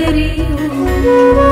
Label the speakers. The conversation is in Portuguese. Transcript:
Speaker 1: carinho.